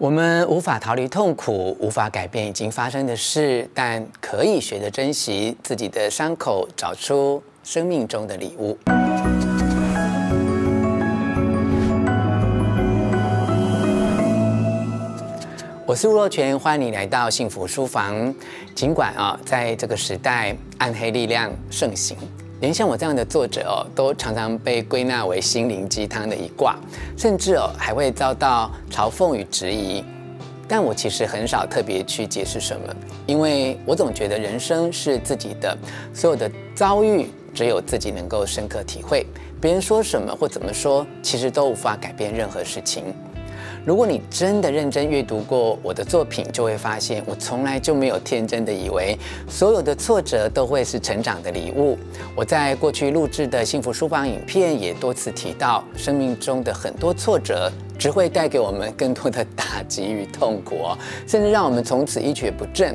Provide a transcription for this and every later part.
我们无法逃离痛苦，无法改变已经发生的事，但可以学着珍惜自己的伤口，找出生命中的礼物。我是吴若权，欢迎你来到幸福书房。尽管啊，在这个时代，暗黑力量盛行。连像我这样的作者哦，都常常被归纳为心灵鸡汤的一挂，甚至哦还会遭到嘲讽与质疑。但我其实很少特别去解释什么，因为我总觉得人生是自己的，所有的遭遇只有自己能够深刻体会。别人说什么或怎么说，其实都无法改变任何事情。如果你真的认真阅读过我的作品，就会发现我从来就没有天真的以为所有的挫折都会是成长的礼物。我在过去录制的幸福书房影片也多次提到，生命中的很多挫折只会带给我们更多的打击与痛苦，甚至让我们从此一蹶不振，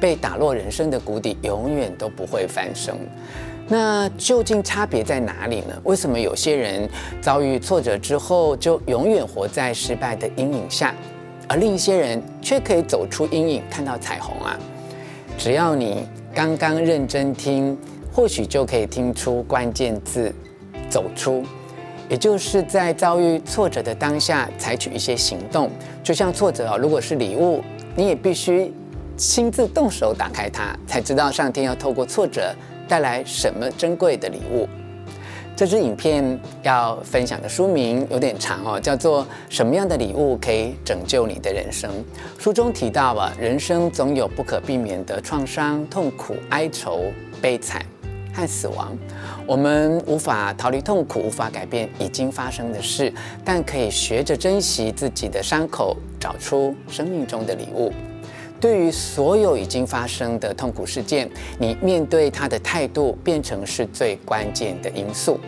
被打落人生的谷底，永远都不会翻身。那究竟差别在哪里呢？为什么有些人遭遇挫折之后就永远活在失败的阴影下，而另一些人却可以走出阴影，看到彩虹啊？只要你刚刚认真听，或许就可以听出关键字“走出”，也就是在遭遇挫折的当下采取一些行动。就像挫折啊，如果是礼物，你也必须亲自动手打开它，才知道上天要透过挫折。带来什么珍贵的礼物？这支影片要分享的书名有点长哦，叫做《什么样的礼物可以拯救你的人生》。书中提到啊，人生总有不可避免的创伤、痛苦、哀愁、悲惨和死亡。我们无法逃离痛苦，无法改变已经发生的事，但可以学着珍惜自己的伤口，找出生命中的礼物。对于所有已经发生的痛苦事件，你面对它的态度变成是最关键的因素。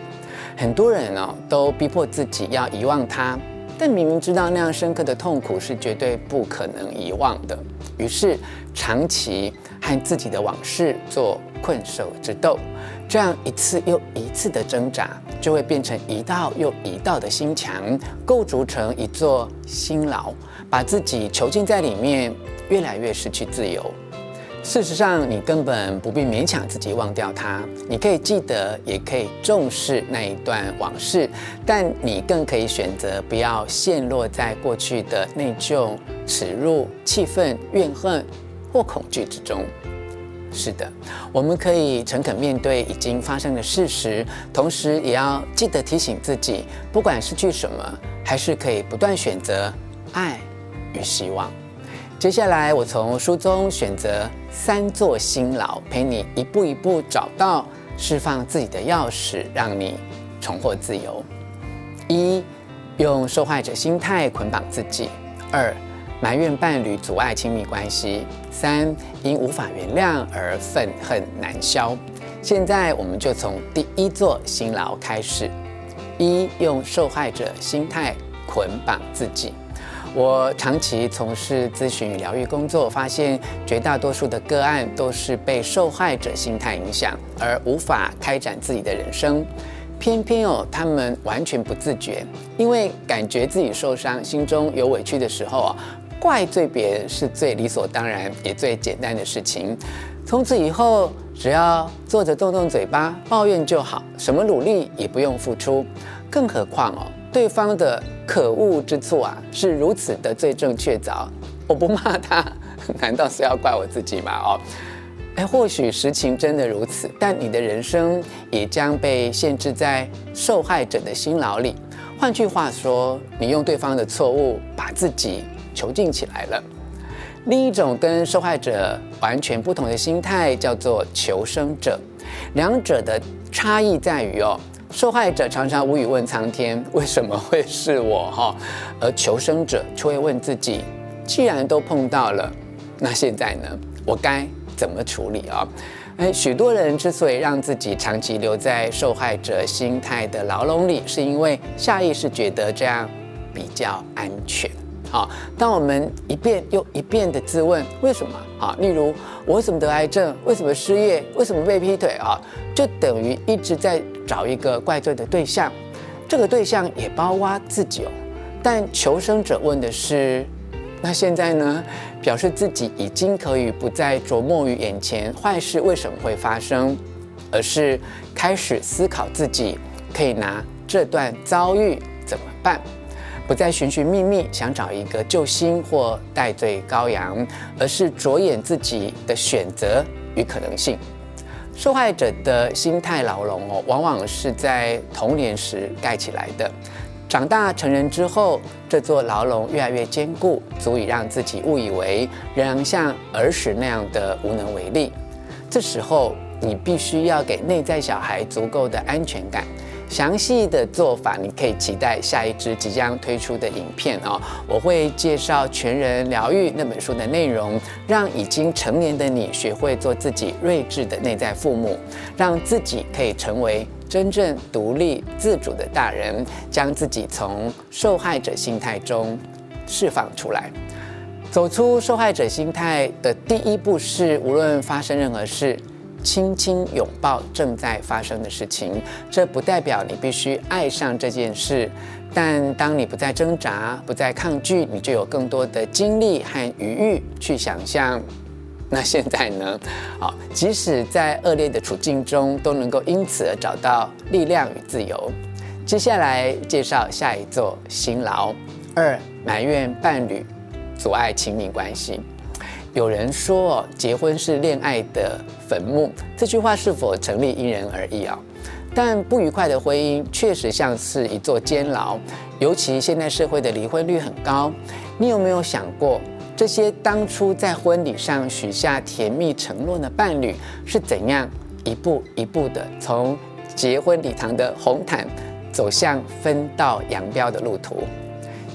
很多人哦，都逼迫自己要遗忘它，但明明知道那样深刻的痛苦是绝对不可能遗忘的，于是长期和自己的往事做困兽之斗，这样一次又一次的挣扎，就会变成一道又一道的心墙，构筑成一座心牢，把自己囚禁在里面。越来越失去自由。事实上，你根本不必勉强自己忘掉它。你可以记得，也可以重视那一段往事，但你更可以选择不要陷落在过去的内疚、耻辱、气愤、怨恨或恐惧之中。是的，我们可以诚恳面对已经发生的事实，同时也要记得提醒自己，不管失去什么，还是可以不断选择爱与希望。接下来，我从书中选择三座心牢，陪你一步一步找到释放自己的钥匙，让你重获自由。一、用受害者心态捆绑自己；二、埋怨伴侣阻碍亲密关系；三、因无法原谅而愤恨难消。现在，我们就从第一座心牢开始：一、用受害者心态捆绑自己。我长期从事咨询与疗愈工作，发现绝大多数的个案都是被受害者心态影响，而无法开展自己的人生。偏偏哦，他们完全不自觉，因为感觉自己受伤、心中有委屈的时候啊，怪罪别人是最理所当然也最简单的事情。从此以后，只要坐着动动嘴巴抱怨就好，什么努力也不用付出。更何况哦。对方的可恶之处啊，是如此的罪证确凿。我不骂他，难道是要怪我自己吗？哦，哎，或许实情真的如此，但你的人生也将被限制在受害者的辛劳里。换句话说，你用对方的错误把自己囚禁起来了。另一种跟受害者完全不同的心态叫做求生者，两者的差异在于哦。受害者常常无语问苍天，为什么会是我哈？而求生者却会问自己，既然都碰到了，那现在呢？我该怎么处理啊？哎，许多人之所以让自己长期留在受害者心态的牢笼里，是因为下意识觉得这样比较安全。好，当我们一遍又一遍地自问为什么啊，例如我为什么得癌症，为什么失业，为什么被劈腿啊，就等于一直在找一个怪罪的对象，这个对象也包括自己哦。但求生者问的是，那现在呢，表示自己已经可以不再琢磨于眼前坏事为什么会发生，而是开始思考自己可以拿这段遭遇怎么办，不再寻寻觅觅想找一个救星或代罪羔羊，而是着眼自己的选择与可能性。受害者的心态牢笼哦，往往是在童年时盖起来的。长大成人之后，这座牢笼越来越坚固，足以让自己误以为仍然像儿时那样的无能为力。这时候，你必须要给内在小孩足够的安全感。详细的做法，你可以期待下一支即将推出的影片哦。我会介绍《全人疗愈》那本书的内容，让已经成年的你学会做自己睿智的内在父母，让自己可以成为。真正独立自主的大人，将自己从受害者心态中释放出来。走出受害者心态的第一步是，无论发生任何事，轻轻拥抱正在发生的事情。这不代表你必须爱上这件事，但当你不再挣扎、不再抗拒，你就有更多的精力和余裕去想象。那现在呢？好，即使在恶劣的处境中，都能够因此而找到力量与自由。接下来介绍下一座辛劳。二、埋怨伴侣阻碍亲密关系。有人说，结婚是恋爱的坟墓，这句话是否成立，因人而异啊。但不愉快的婚姻确实像是一座监牢，尤其现在社会的离婚率很高。你有没有想过？这些当初在婚礼上许下甜蜜承诺的伴侣，是怎样一步一步的从结婚礼堂的红毯走向分道扬镳的路途？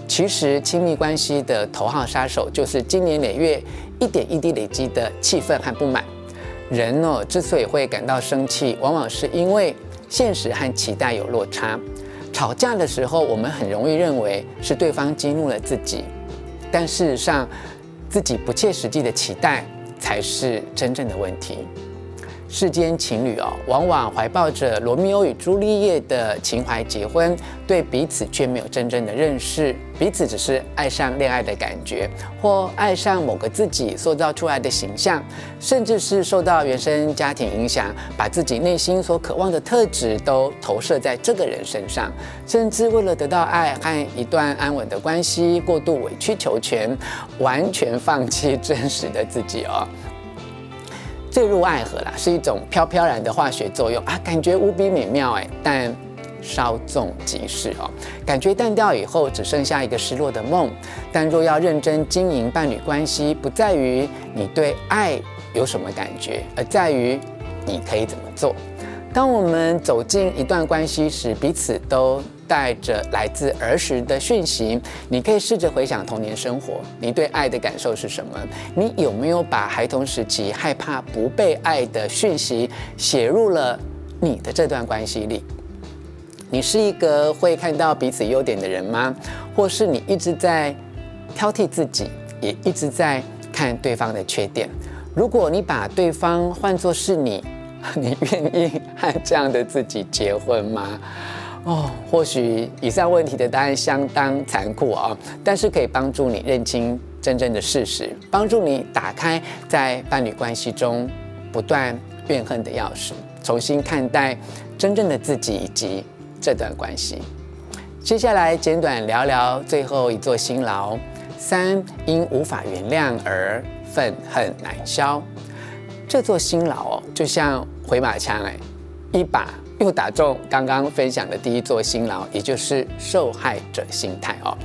其实，亲密关系的头号杀手就是经年累月、一点一滴累积的气愤和不满。人哦，之所以会感到生气，往往是因为现实和期待有落差。吵架的时候，我们很容易认为是对方激怒了自己。但事实上，自己不切实际的期待才是真正的问题。世间情侣哦，往往怀抱着罗密欧与朱丽叶的情怀结婚，对彼此却没有真正的认识，彼此只是爱上恋爱的感觉，或爱上某个自己塑造出来的形象，甚至是受到原生家庭影响，把自己内心所渴望的特质都投射在这个人身上，甚至为了得到爱和一段安稳的关系，过度委曲求全，完全放弃真实的自己哦。坠入爱河啦，是一种飘飘然的化学作用啊，感觉无比美妙哎，但稍纵即逝哦。感觉淡掉以后，只剩下一个失落的梦。但若要认真经营伴侣关系，不在于你对爱有什么感觉，而在于你可以怎么做。当我们走进一段关系时，彼此都带着来自儿时的讯息，你可以试着回想童年生活，你对爱的感受是什么？你有没有把孩童时期害怕不被爱的讯息写入了你的这段关系里？你是一个会看到彼此优点的人吗？或是你一直在挑剔自己，也一直在看对方的缺点？如果你把对方换作是你，你愿意和这样的自己结婚吗？哦，或许以上问题的答案相当残酷啊，但是可以帮助你认清真正的事实，帮助你打开在伴侣关系中不断怨恨的钥匙，重新看待真正的自己以及这段关系。接下来简短聊聊最后一座辛劳：三，因无法原谅而愤恨难消。这座辛劳，就像回马枪哎，一把。又打中刚刚分享的第一座辛劳，也就是受害者心态哦。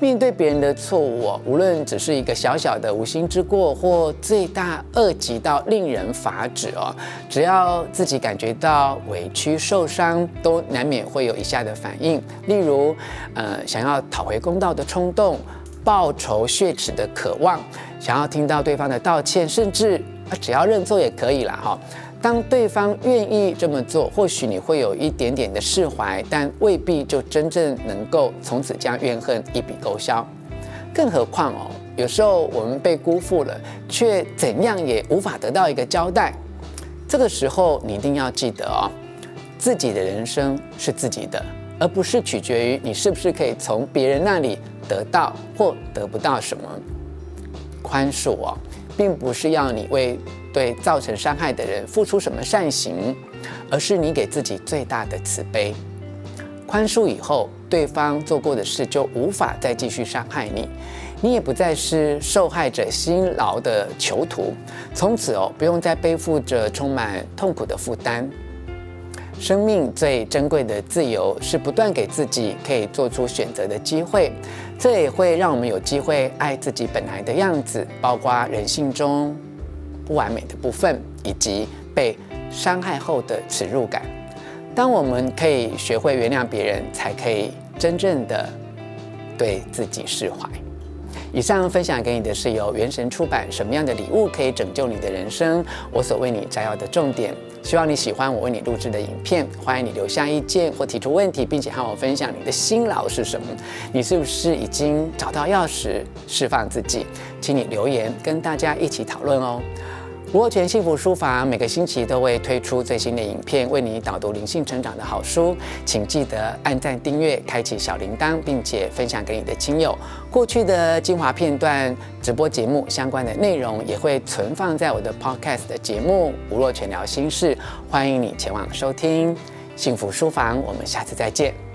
面对别人的错误哦，无论只是一个小小的无心之过，或罪大恶极到令人发指哦，只要自己感觉到委屈受伤，都难免会有以下的反应，例如，呃，想要讨回公道的冲动，报仇雪耻的渴望，想要听到对方的道歉，甚至，只要认错也可以了哈。当对方愿意这么做，或许你会有一点点的释怀，但未必就真正能够从此将怨恨一笔勾销。更何况哦，有时候我们被辜负了，却怎样也无法得到一个交代。这个时候，你一定要记得哦，自己的人生是自己的，而不是取决于你是不是可以从别人那里得到或得不到什么。宽恕哦，并不是要你为对造成伤害的人付出什么善行，而是你给自己最大的慈悲。宽恕以后，对方做过的事就无法再继续伤害你，你也不再是受害者辛劳的囚徒，从此哦，不用再背负着充满痛苦的负担。生命最珍贵的自由是不断给自己可以做出选择的机会，这也会让我们有机会爱自己本来的样子，包括人性中不完美的部分，以及被伤害后的耻辱感。当我们可以学会原谅别人，才可以真正的对自己释怀。以上分享给你的是由圆神出版《什么样的礼物可以拯救你的人生》，我所为你摘要的重点。希望你喜欢我为你录制的影片，欢迎你留下意见或提出问题，并且和我分享你的辛劳是什么。你是不是已经找到钥匙释放自己？请你留言跟大家一起讨论哦。吴若权幸福书房每个星期都会推出最新的影片，为你导读灵性成长的好书，请记得按赞、订阅、开启小铃铛，并且分享给你的亲友。过去的精华片段、直播节目相关的内容也会存放在我的 Podcast 的节目《吴若权聊心事》，欢迎你前往收听。幸福书房，我们下次再见。